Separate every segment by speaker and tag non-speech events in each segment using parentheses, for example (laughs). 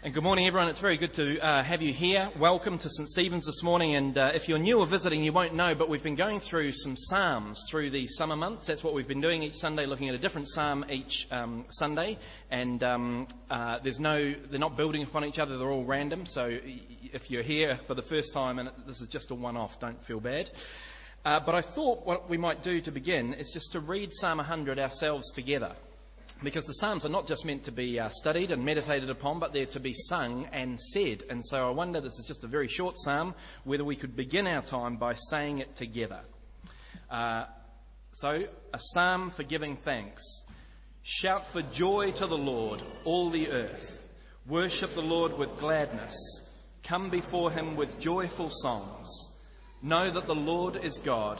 Speaker 1: And good morning, everyone. It's very good to uh, have you here. Welcome to St. Stephen's this morning. And uh, if you're new or visiting, you won't know, but we've been going through some Psalms through the summer months. That's what we've been doing each Sunday, looking at a different Psalm each um, Sunday. And um, uh, there's no, they're not building upon each other, they're all random. So if you're here for the first time and this is just a one off, don't feel bad. Uh, but I thought what we might do to begin is just to read Psalm 100 ourselves together because the Psalms are not just meant to be uh, studied and meditated upon, but they're to be sung and said. And so I wonder, this is just a very short psalm, whether we could begin our time by saying it together. Uh, so, a psalm for giving thanks. Shout for joy to the Lord, all the earth. Worship the Lord with gladness. Come before him with joyful songs. Know that the Lord is God.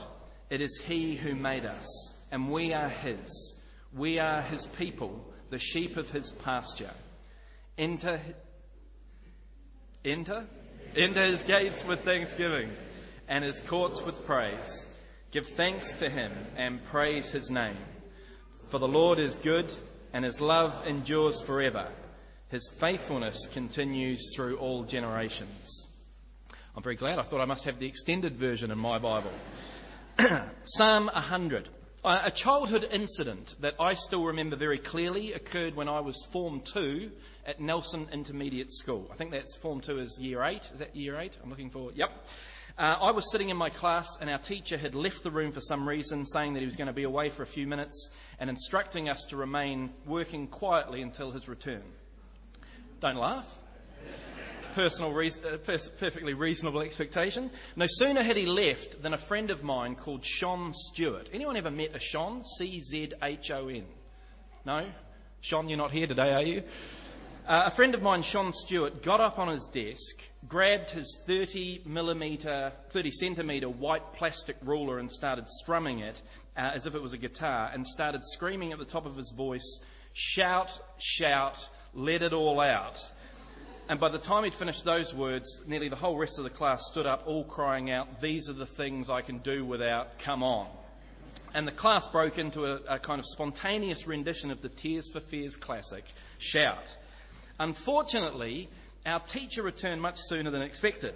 Speaker 1: It is he who made us, and we are his. We are his people, the sheep of his pasture. Enter, enter, enter his gates with thanksgiving and his courts with praise. Give thanks to him and praise his name. For the Lord is good and his love endures forever. His faithfulness continues through all generations. I'm very glad. I thought I must have the extended version in my Bible. (clears throat) Psalm 100. A childhood incident that I still remember very clearly occurred when I was Form 2 at Nelson Intermediate School. I think that's Form 2 is Year 8. Is that Year 8? I'm looking for. Yep. Uh, I was sitting in my class, and our teacher had left the room for some reason, saying that he was going to be away for a few minutes and instructing us to remain working quietly until his return. Don't laugh personal, uh, perfectly reasonable expectation. No sooner had he left than a friend of mine called Sean Stewart. Anyone ever met a Sean? C Z H O N. No? Sean, you're not here today, are you? Uh, a friend of mine, Sean Stewart, got up on his desk, grabbed his 30 millimetre, 30 centimetre white plastic ruler and started strumming it uh, as if it was a guitar and started screaming at the top of his voice, Shout, shout, let it all out. And by the time he'd finished those words, nearly the whole rest of the class stood up, all crying out, These are the things I can do without, come on. And the class broke into a, a kind of spontaneous rendition of the Tears for Fears classic, Shout. Unfortunately, our teacher returned much sooner than expected.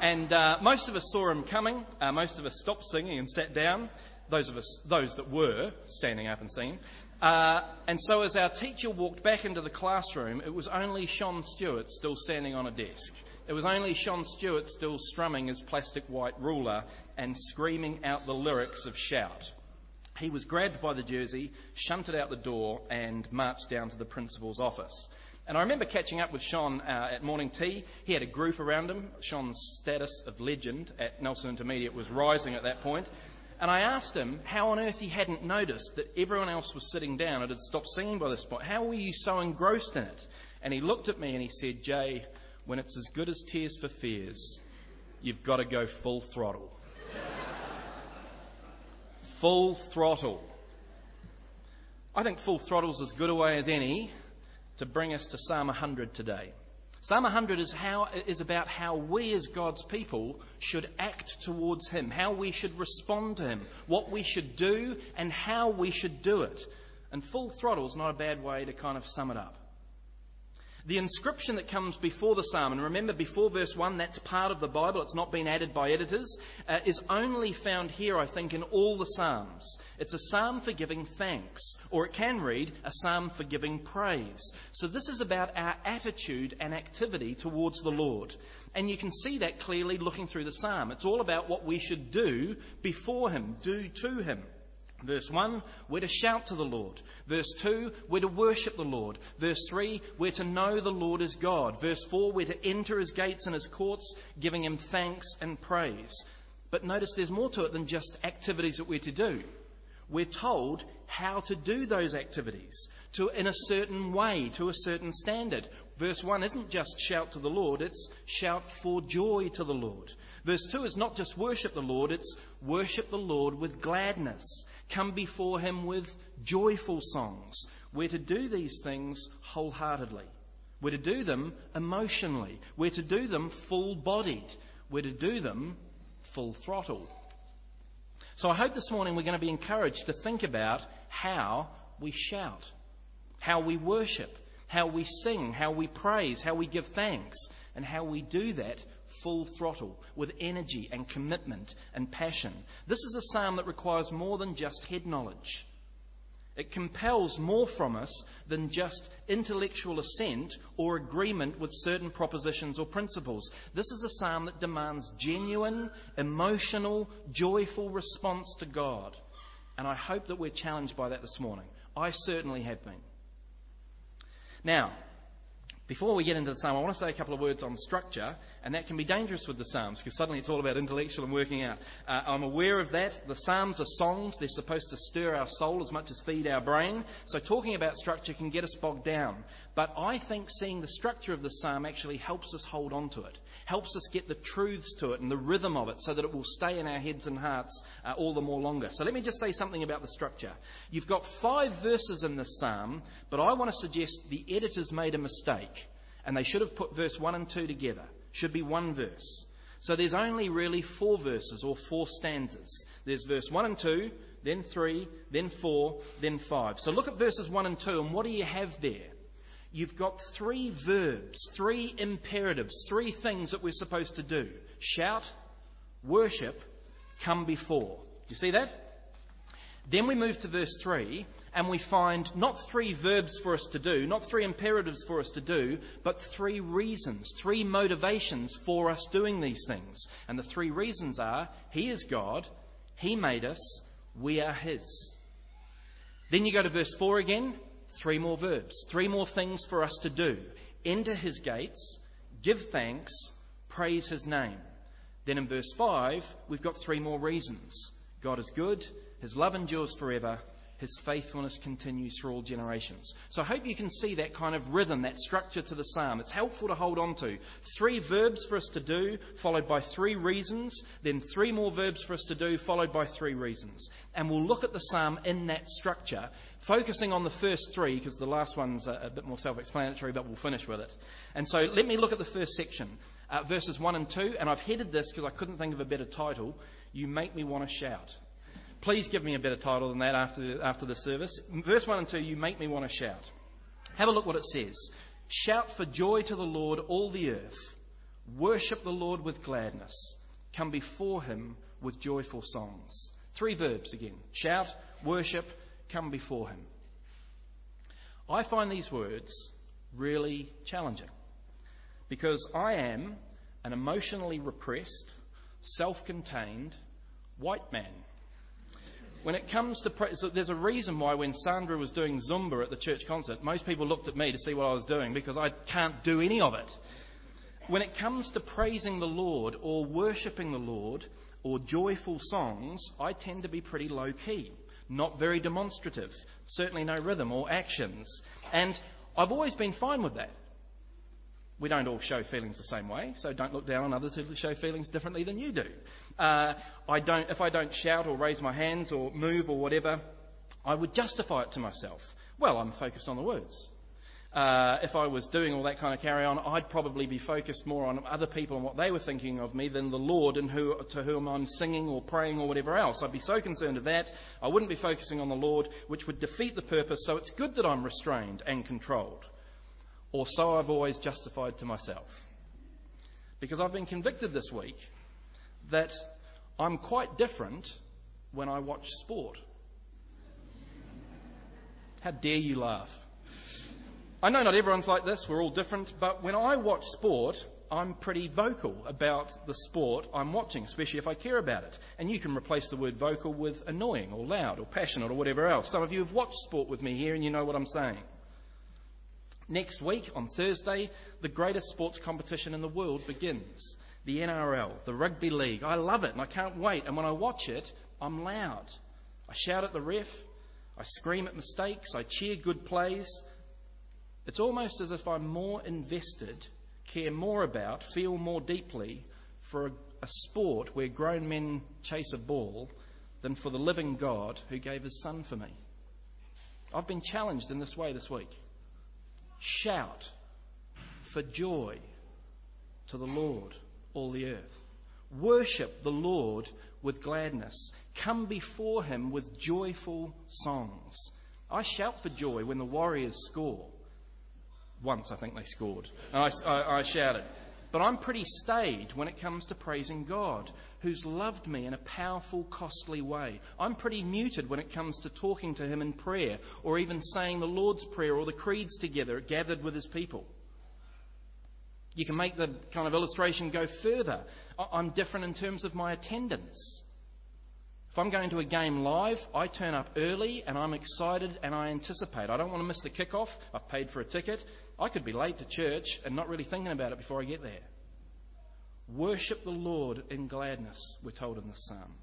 Speaker 1: And uh, most of us saw him coming. Uh, most of us stopped singing and sat down. Those of us, those that were standing up and singing. Uh, and so, as our teacher walked back into the classroom, it was only Sean Stewart still standing on a desk. It was only Sean Stewart still strumming his plastic white ruler and screaming out the lyrics of Shout. He was grabbed by the jersey, shunted out the door, and marched down to the principal's office. And I remember catching up with Sean uh, at morning tea. He had a group around him. Sean's status of legend at Nelson Intermediate was rising at that point. And I asked him how on earth he hadn't noticed that everyone else was sitting down and had stopped singing by this point. How were you so engrossed in it? And he looked at me and he said, Jay, when it's as good as Tears for Fears, you've got to go full throttle. (laughs) full throttle. I think full throttle is as good a way as any to bring us to Psalm 100 today. Psalm 100 is, how, is about how we as God's people should act towards Him, how we should respond to Him, what we should do, and how we should do it. And full throttle is not a bad way to kind of sum it up. The inscription that comes before the psalm, and remember before verse 1, that's part of the Bible, it's not been added by editors, uh, is only found here, I think, in all the psalms. It's a psalm for giving thanks, or it can read a psalm for giving praise. So this is about our attitude and activity towards the Lord. And you can see that clearly looking through the psalm. It's all about what we should do before Him, do to Him. Verse 1, we're to shout to the Lord. Verse 2, we're to worship the Lord. Verse 3, we're to know the Lord is God. Verse 4, we're to enter his gates and his courts, giving him thanks and praise. But notice there's more to it than just activities that we're to do. We're told how to do those activities to, in a certain way, to a certain standard. Verse 1 isn't just shout to the Lord, it's shout for joy to the Lord. Verse 2 is not just worship the Lord, it's worship the Lord with gladness come before Him with joyful songs. We're to do these things wholeheartedly. We're to do them emotionally. We're to do them full bodied. We're to do them full throttle. So I hope this morning we're going to be encouraged to think about how we shout, how we worship, how we sing, how we praise, how we give thanks, and how we do that full throttle with energy and commitment and passion. This is a psalm that requires more than just head knowledge. It compels more from us than just intellectual assent or agreement with certain propositions or principles. This is a psalm that demands genuine, emotional, joyful response to God. And I hope that we're challenged by that this morning. I certainly have been. Now, before we get into the psalm, I want to say a couple of words on structure, and that can be dangerous with the psalms because suddenly it's all about intellectual and working out. Uh, I'm aware of that. The psalms are songs, they're supposed to stir our soul as much as feed our brain. So talking about structure can get us bogged down. But I think seeing the structure of the psalm actually helps us hold on to it, helps us get the truths to it and the rhythm of it so that it will stay in our heads and hearts uh, all the more longer. So let me just say something about the structure. You've got five verses in this psalm, but I want to suggest the editors made a mistake and they should have put verse 1 and 2 together. Should be one verse. So there's only really four verses or four stanzas. There's verse 1 and 2, then 3, then 4, then 5. So look at verses 1 and 2, and what do you have there? You've got three verbs, three imperatives, three things that we're supposed to do shout, worship, come before. Do you see that? Then we move to verse 3 and we find not three verbs for us to do, not three imperatives for us to do, but three reasons, three motivations for us doing these things. And the three reasons are He is God, He made us, we are His. Then you go to verse 4 again, three more verbs, three more things for us to do. Enter His gates, give thanks, praise His name. Then in verse 5, we've got three more reasons. God is good, His love endures forever, his faithfulness continues through all generations. So I hope you can see that kind of rhythm, that structure to the psalm. It's helpful to hold on to. Three verbs for us to do, followed by three reasons, then three more verbs for us to do, followed by three reasons. And we'll look at the psalm in that structure, focusing on the first three, because the last one's a, bit more self explanatory, but we'll finish with it. And so let me look at the first section, uh, verses 1 and 2, and I've headed this because I couldn't think of a better title. You make me want to shout. Please give me a better title than that after, after the service. Verse 1 and 2, you make me want to shout. Have a look what it says. Shout for joy to the Lord, all the earth. Worship the Lord with gladness. Come before him with joyful songs. Three verbs again shout, worship, come before him. I find these words really challenging because I am an emotionally repressed, self contained white man when it comes to praise, so there's a reason why when Sandra was doing Zumba at the church concert, most people looked at me to see what I was doing because I can't do any of it. When it comes to praising the Lord or worshipping the Lord or joyful songs, I tend to be pretty low key, not very demonstrative, certainly no rhythm or actions. And I've always been fine with that. We don't all show feelings the same way, so don't look down on others who show feelings differently than you do. Uh, I don't, if I don't shout or raise my hands or move or whatever, I would justify it to myself. Well, I'm focused on the words. Uh, if I was doing all that kind of carry on, I'd probably be focused more on other people and what they were thinking of me than the Lord and who, to whom I'm singing or praying or whatever else. I'd be so concerned of that, I wouldn't be focusing on the Lord, which would defeat the purpose. So it's good that I'm restrained and controlled or so I've always justified to myself. Because I've been convicted this week that I'm quite different when I watch sport. How dare you laugh? I know not everyone's like this, we're all different, but when I watch sport, I'm pretty vocal about the sport I'm watching, especially if I care about it. And you can replace the word vocal with annoying or loud or passionate or whatever else. Some of you have watched sport with me here and you know what I'm saying. Next week, on Thursday, the greatest sports competition in the world begins the NRL, the Rugby League. I love it and I can't wait. And when I watch it, I'm loud. I shout at the ref, I scream at mistakes, I cheer good plays. It's almost as if I'm more invested, care more about, feel more deeply for a, a sport where grown men chase a ball than for the living God who gave his son for me. I've been challenged in this way this week. Shout for joy to the Lord, all the earth. Worship the Lord with gladness. Come before him with joyful songs. I shout for joy when the Warriors score. Once, I think they scored. And I, I, I shouted. But I'm pretty staid when it comes to praising God, who's loved me in a powerful, costly way. I'm pretty muted when it comes to talking to Him in prayer, or even saying the Lord's Prayer or the creeds together, gathered with His people. You can make the kind of illustration go further. I'm different in terms of my attendance. If I'm going to a game live, I turn up early and I'm excited and I anticipate. I don't want to miss the kickoff. I've paid for a ticket. I could be late to church and not really thinking about it before I get there. Worship the Lord in gladness, we're told in this psalm.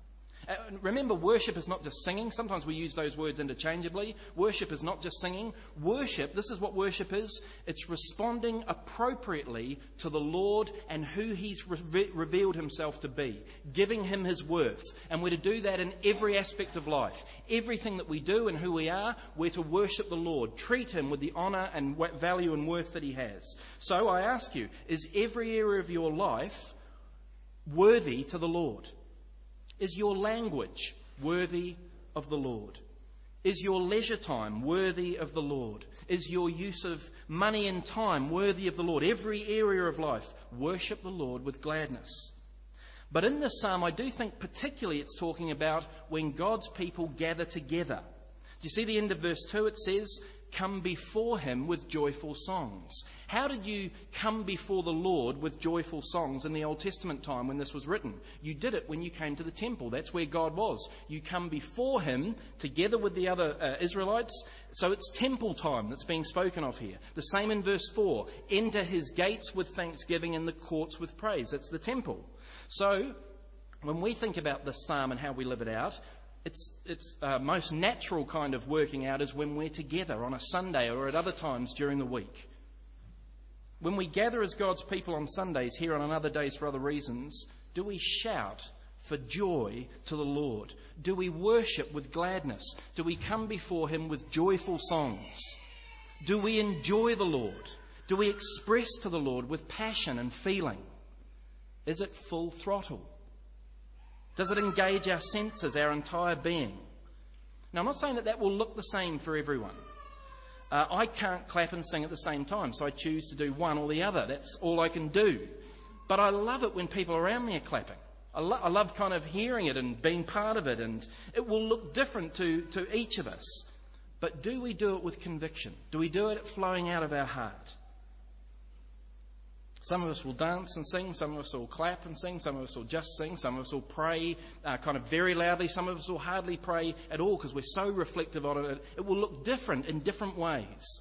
Speaker 1: Uh, remember, worship is not just singing. Sometimes we use those words interchangeably. Worship is not just singing. Worship, this is what worship is it's responding appropriately to the Lord and who He's re- revealed Himself to be, giving Him His worth. And we're to do that in every aspect of life. Everything that we do and who we are, we're to worship the Lord, treat Him with the honour and value and worth that He has. So I ask you, is every area of your life worthy to the Lord? Is your language worthy of the Lord? Is your leisure time worthy of the Lord? Is your use of money and time worthy of the Lord? Every area of life, worship the Lord with gladness. But in this psalm, I do think particularly it's talking about when God's people gather together. Do you see the end of verse 2? It says, come before him with joyful songs. How did you come before the Lord with joyful songs in the Old Testament time when this was written? You did it when you came to the temple. That's where God was. You come before him together with the other uh, Israelites. So it's temple time that's being spoken of here. The same in verse 4 enter his gates with thanksgiving and the courts with praise. That's the temple. So when we think about this psalm and how we live it out, its, its uh, most natural kind of working out is when we're together on a Sunday or at other times during the week. When we gather as God's people on Sundays, here on other days for other reasons, do we shout for joy to the Lord? Do we worship with gladness? Do we come before Him with joyful songs? Do we enjoy the Lord? Do we express to the Lord with passion and feeling? Is it full throttle? Does it engage our senses, our entire being? Now, I'm not saying that that will look the same for everyone. Uh, I can't clap and sing at the same time, so I choose to do one or the other. That's all I can do. But I love it when people around me are clapping. I, lo- I love kind of hearing it and being part of it, and it will look different to, to each of us. But do we do it with conviction? Do we do it flowing out of our heart? Some of us will dance and sing, some of us will clap and sing, some of us will just sing, some of us will pray uh, kind of very loudly, some of us will hardly pray at all because we're so reflective on it. It will look different in different ways.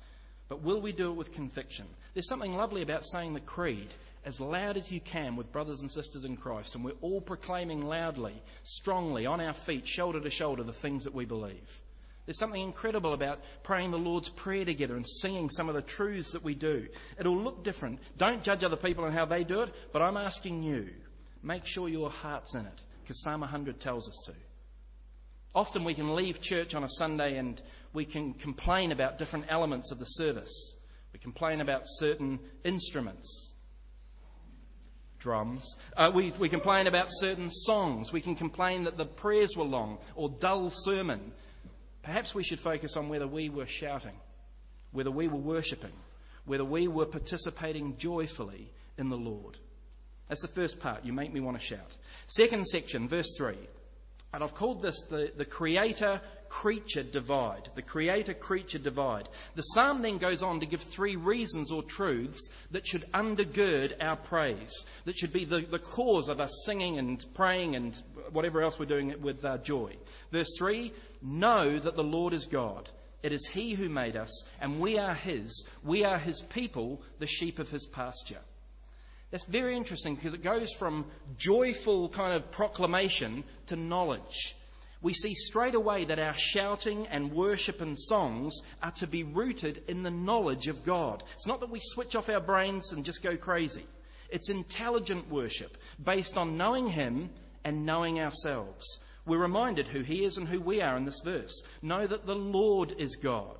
Speaker 1: But will we do it with conviction? There's something lovely about saying the creed as loud as you can with brothers and sisters in Christ, and we're all proclaiming loudly, strongly, on our feet, shoulder to shoulder, the things that we believe. There's something incredible about praying the Lord's Prayer together and singing some of the truths that we do. It'll look different. Don't judge other people on how they do it, but I'm asking you, make sure your heart's in it, because Psalm 100 tells us to. Often we can leave church on a Sunday and we can complain about different elements of the service. We complain about certain instruments, drums. Uh, we, we complain about certain songs. We can complain that the prayers were long or dull sermon. Perhaps we should focus on whether we were shouting, whether we were worshipping, whether we were participating joyfully in the Lord. That's the first part. You make me want to shout. Second section, verse 3. And I've called this the, the creator creature divide. The creator creature divide. The psalm then goes on to give three reasons or truths that should undergird our praise, that should be the, the cause of us singing and praying and whatever else we're doing with uh, joy. Verse 3 Know that the Lord is God. It is He who made us, and we are His. We are His people, the sheep of His pasture. That's very interesting because it goes from joyful kind of proclamation to knowledge. We see straight away that our shouting and worship and songs are to be rooted in the knowledge of God. It's not that we switch off our brains and just go crazy. It's intelligent worship based on knowing Him and knowing ourselves. We're reminded who He is and who we are in this verse. Know that the Lord is God.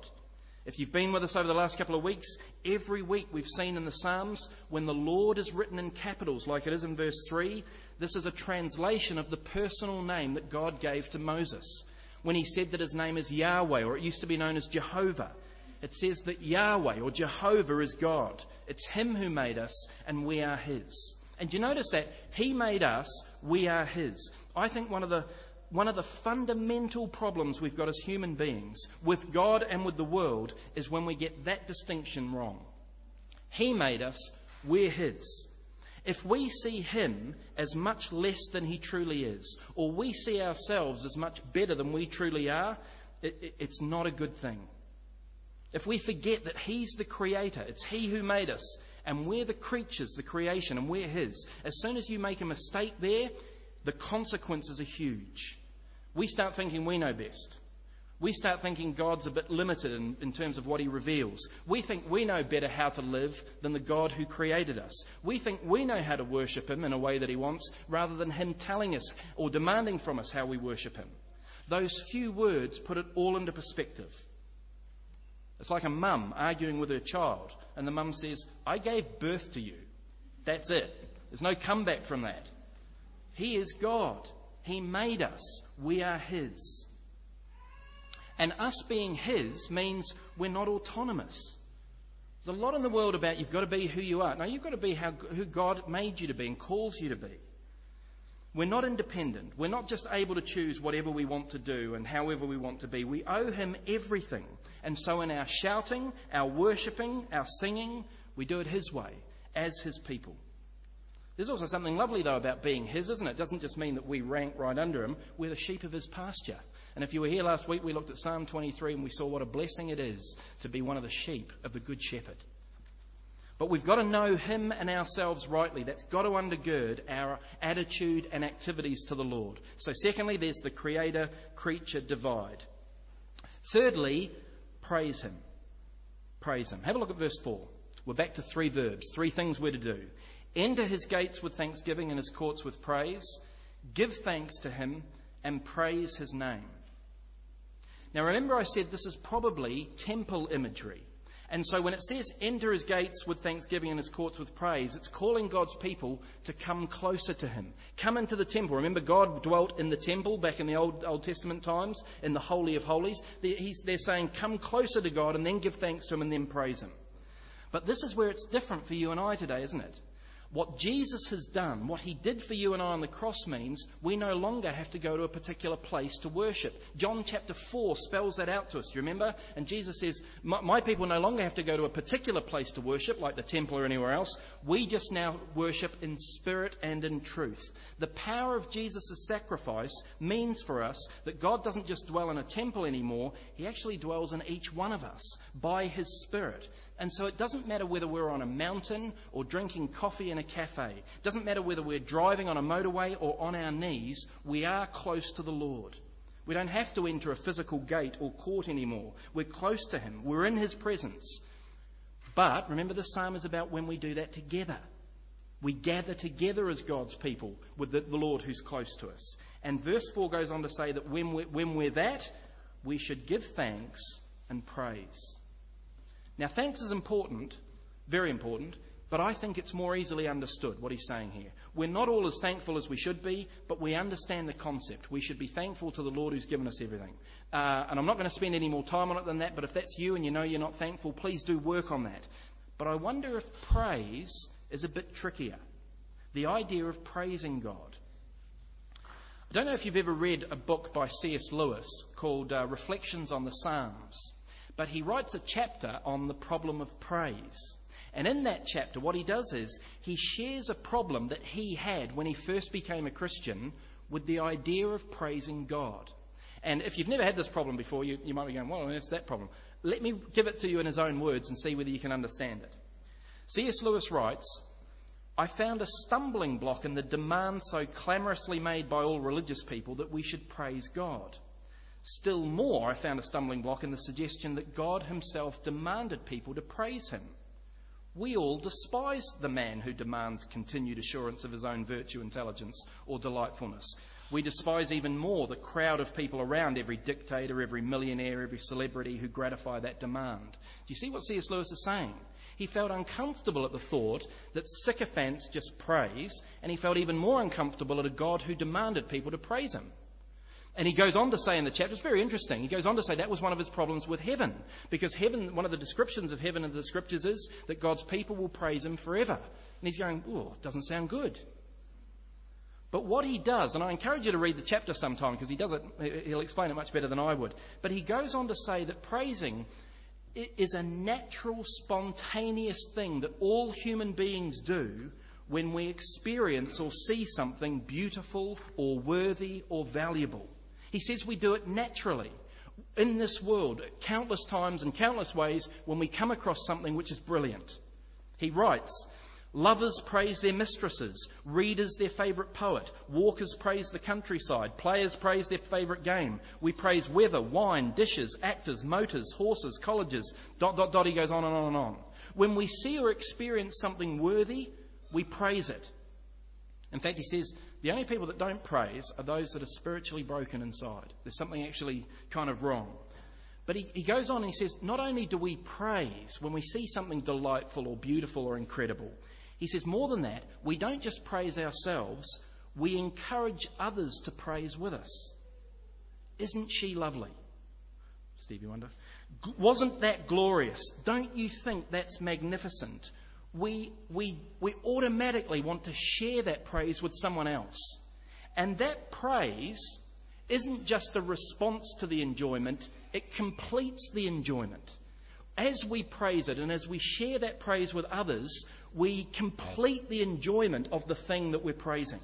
Speaker 1: If you've been with us over the last couple of weeks, every week we've seen in the Psalms when the Lord is written in capitals, like it is in verse 3, this is a translation of the personal name that God gave to Moses. When he said that his name is Yahweh, or it used to be known as Jehovah, it says that Yahweh or Jehovah is God. It's Him who made us, and we are His. And you notice that He made us, we are His. I think one of the one of the fundamental problems we've got as human beings with God and with the world is when we get that distinction wrong. He made us, we're His. If we see Him as much less than He truly is, or we see ourselves as much better than we truly are, it, it, it's not a good thing. If we forget that He's the Creator, it's He who made us, and we're the creatures, the creation, and we're His, as soon as you make a mistake there, the consequences are huge. We start thinking we know best. We start thinking God's a bit limited in, in, terms of what He reveals. We think we know better how to live than the God who created us. We think we know how to worship Him in a way that He wants rather than Him telling us or demanding from us how we worship Him. Those few words put it all into perspective. It's like a mum arguing with her child, and the mum says, I gave birth to you. That's it. There's no comeback from that. He is God. He made us. We are His. And us being His means we're not autonomous. There's a lot in the world about you've got to be who you are. Now, you've got to be how, who God made you to be and calls you to be. We're not independent. We're not just able to choose whatever we want to do and however we want to be. We owe Him everything. And so in our shouting, our worshipping, our singing, we do it His way, as His people. There's also something lovely, though, about being His, isn't it? It doesn't just mean that we rank right under Him. We're the sheep of His pasture. And if you were here last week, we looked at Psalm 23 and we saw what a blessing it is to be one of the sheep of the Good Shepherd. But we've got to know Him and ourselves rightly. That's got to undergird our attitude and activities to the Lord. So, secondly, there's the creator creature divide. Thirdly, praise Him. Praise Him. Have a look at verse 4. We're back to three verbs, three things we're to do. Enter His gates with thanksgiving and His courts with praise. Give thanks to Him and praise His name. Now, remember, I said this is probably temple imagery. And so when it says enter his gates with thanksgiving and his courts with praise, it's calling God's people to come closer to him. Come into the temple. Remember, God dwelt in the temple back in the Old, Old Testament times, in the Holy of Holies. They're saying, come closer to God and then give thanks to him and then praise him. But this is where it's different for you and I today, isn't it? What Jesus has done, what he did for you and I on the cross means we no longer have to go to a particular place to worship. John chapter 4 spells that out to us, you remember? And Jesus says, my, my people no longer have to go to a particular place to worship, like the temple or anywhere else. We just now worship in spirit and in truth. The power of Jesus' sacrifice means for us that God doesn't just dwell in a temple anymore, He actually dwells in each one of us by His Spirit. And so it doesn't matter whether we're on a mountain or drinking coffee in a cafe. It doesn't matter whether we're driving on a motorway or on our knees. We are close to the Lord. We don't have to enter a physical gate or court anymore. We're close to Him. We're in His presence. But remember, the psalm is about when we do that together. We gather together as God's people with the, the Lord who's close to us. And verse 4 goes on to say that when we're, when we're that, we should give thanks and praise. Now, thanks is important, very important, but I think it's more easily understood what he's saying here. We're not all as thankful as we should be, but we understand the concept. We should be thankful to the Lord who's given us everything. Uh, and I'm not going to spend any more time on it than that, but if that's you and you know you're not thankful, please do work on that. But I wonder if praise is a bit trickier. The idea of praising God. I don't know if you've ever read a book by C.S. Lewis called uh, Reflections on the Psalms. But he writes a chapter on the problem of praise. And in that chapter, what he does is he shares a problem that he had when he first became a Christian with the idea of praising God. And if you've never had this problem before, you, you might be going, well, that's that problem. Let me give it to you in his own words and see whether you can understand it. C.S. Lewis writes, I found a stumbling block in the demand so clamorously made by all religious people that we should praise God. Still more, I found a stumbling block in the suggestion that God Himself demanded people to praise Him. We all despise the man who demands continued assurance of his own virtue, intelligence, or delightfulness. We despise even more the crowd of people around every dictator, every millionaire, every celebrity who gratify that demand. Do you see what C.S. Lewis is saying? He felt uncomfortable at the thought that sycophants just praise, and he felt even more uncomfortable at a God who demanded people to praise him.
Speaker 2: And he goes on to say in the chapter, it's very interesting. He goes on to say that was one of his problems with heaven. Because heaven, one of the descriptions of heaven in the scriptures is that God's people will praise him forever. And he's going, oh, doesn't sound good. But what he does, and I encourage you to read the chapter sometime because he does it, he'll explain it much better than I would. But he goes on to say that praising is a natural, spontaneous thing that all human beings do when we experience or see something beautiful or worthy or valuable. He says we do it naturally. In this world, countless times and countless ways when we come across something which is brilliant. He writes, Lovers praise their mistresses, readers their favourite poet, walkers praise the countryside, players praise their favourite game. We praise weather, wine, dishes, actors, motors, horses, colleges, dot, dot, dot. He goes on and on and on. When we see or experience something worthy, we praise it. In fact, he says the only people that don't praise are those that are spiritually broken inside. There's something actually kind of wrong. But he, he goes on and he says, not only do we praise when we see something delightful or beautiful or incredible, he says, more than that, we don't just praise ourselves, we encourage others to praise with us. Isn't she lovely? Stevie Wonder. Wasn't that glorious? Don't you think that's magnificent? We, we, we automatically want to share that praise with someone else. And that praise isn't just a response to the enjoyment, it completes the enjoyment. As we praise it and as we share that praise with others, we complete the enjoyment of the thing that we're praising.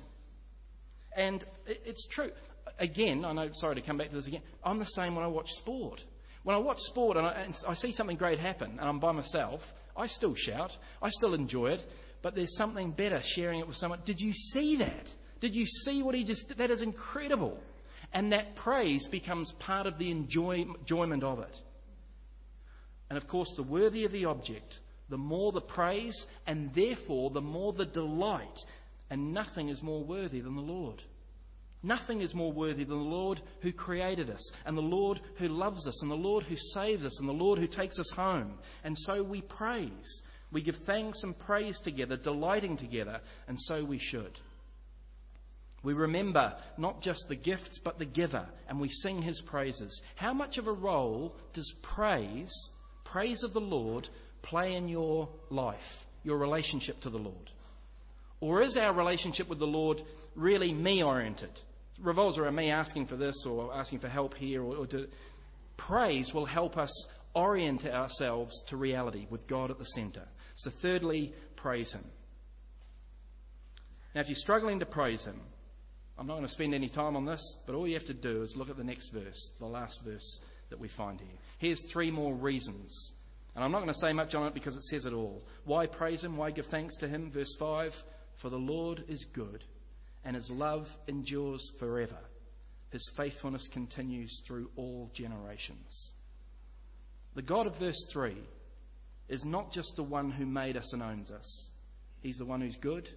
Speaker 2: And it's true. Again, I know, sorry to come back to this again, I'm the same when I watch sport. When I watch sport and I, and I see something great happen and I'm by myself, I still shout, I still enjoy it, but there's something better sharing it with someone. Did you see that? Did you see what he just did? That is incredible. And that praise becomes part of the enjoy, enjoyment of it. And of course, the worthier the object, the more the praise, and therefore the more the delight. And nothing is more worthy than the Lord. Nothing is more worthy than the Lord who created us, and the Lord who loves us, and the Lord who saves us, and the Lord who takes us home. And so we praise. We give thanks and praise together, delighting together, and so we should. We remember not just the gifts, but the giver, and we sing his praises. How much of a role does praise, praise of the Lord, play in your life, your relationship to the Lord? Or is our relationship with the Lord really me oriented? Revolves around me asking for this or asking for help here or, or praise will help us orient ourselves to reality with God at the centre. So, thirdly, praise Him. Now, if you're struggling to praise Him, I'm not going to spend any time on this, but all you have to do is look at the next verse, the last verse that we find here. Here's three more reasons and I'm not going to say much on it because it says it all. Why praise Him? Why give thanks to Him? Verse 5 For the Lord is good, and His love endures forever. His faithfulness continues through all generations. The God of verse 3 is not just the one who made us and owns us, He's the one who's good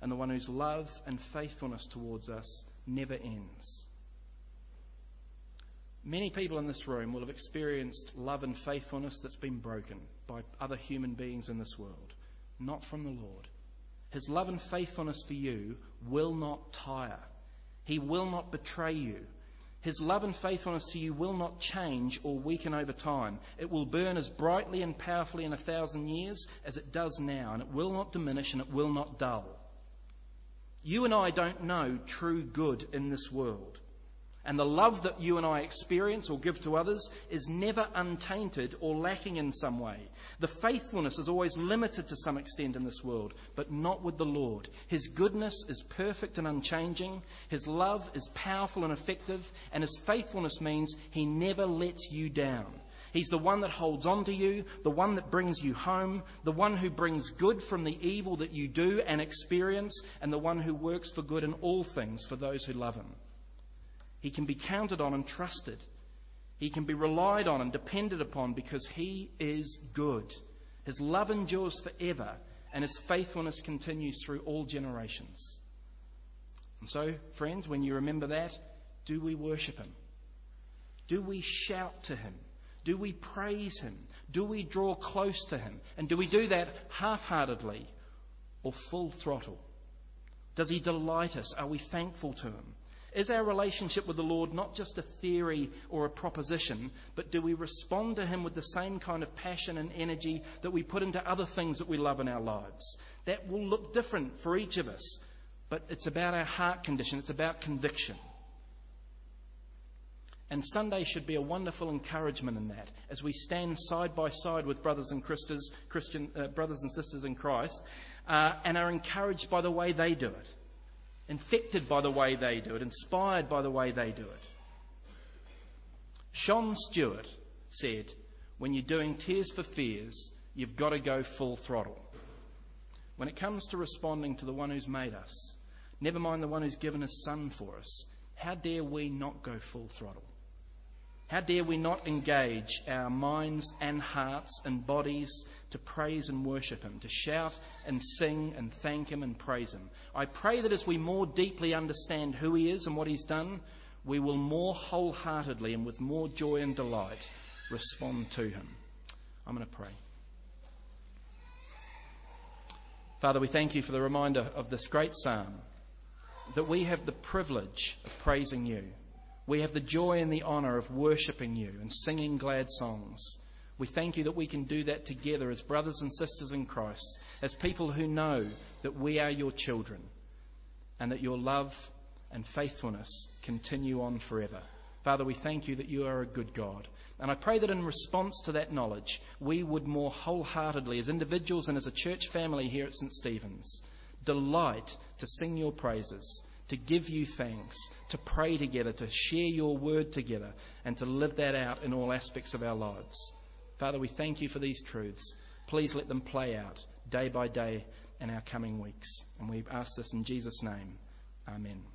Speaker 2: and the one whose love and faithfulness towards us never ends. Many people in this room will have experienced love and faithfulness that's been broken by other human beings in this world, not from the Lord. His love and faithfulness for you will not tire. He will not betray you. His love and faithfulness to you will not change or weaken over time. It will burn as brightly and powerfully in a thousand years as it does now, and it will not diminish and it will not dull. You and I don't know true good in this world. And the love that you and I experience or give to others is never untainted or lacking in some way. The faithfulness is always limited to some extent in this world, but not with the Lord. His goodness is perfect and unchanging. His love is powerful and effective. And His faithfulness means He never lets you down. He's the one that holds on to you, the one that brings you home, the one who brings good from the evil that you do and experience, and the one who works for good in all things for those who love Him. He can be counted on and trusted. He can be relied on and depended upon because He is good. His love endures forever, and His faithfulness continues through all generations. And so, friends, when you remember that, do we worship Him? Do we shout to Him? Do we praise Him? Do we draw close to Him? And do we do that half heartedly or full throttle? Does He delight us? Are we thankful to Him? Is our relationship with the Lord not just a theory or a proposition, but do we respond to Him with the same kind of passion and energy that we put into other things that we love in our lives? That will look different for each of us, but it's about our heart condition, it's about conviction. And Sunday should be a wonderful encouragement in that as we stand side by side with brothers and sisters, Christian, uh, brothers and sisters in Christ uh, and are encouraged by the way they do it infected by the way they do it, inspired by the way they do it. Sean Stewart said, When you're doing Tears for Fears, you've got to go full throttle. When it comes to responding to the one who's made us, never mind the one who's given his son for us, how dare we not go full throttle? How dare we not engage our minds and hearts and bodies to praise and worship Him, to shout and sing and thank Him and praise Him? I pray that as we more deeply understand who He is and what He's done, we will more wholeheartedly and with more joy and delight respond to Him. I'm going to pray. Father, we thank you for the reminder of this great psalm that we have the privilege of praising you. We have the joy and the honour of worshipping you and singing glad songs. We thank you that we can do that together as brothers and sisters in Christ, as people who know that we are your children and that your love and faithfulness continue on forever. Father, we thank you that you are a good God. And I pray that in response to that knowledge, we would more wholeheartedly, as individuals and as a church family here at St. Stephen's, delight to sing your praises to give you thanks, to pray together, to share your word together, and to live that out in all aspects of our lives. Father, we thank you for these truths. Please let them play out day by day in our coming weeks. And we ask this in Jesus' name. Amen.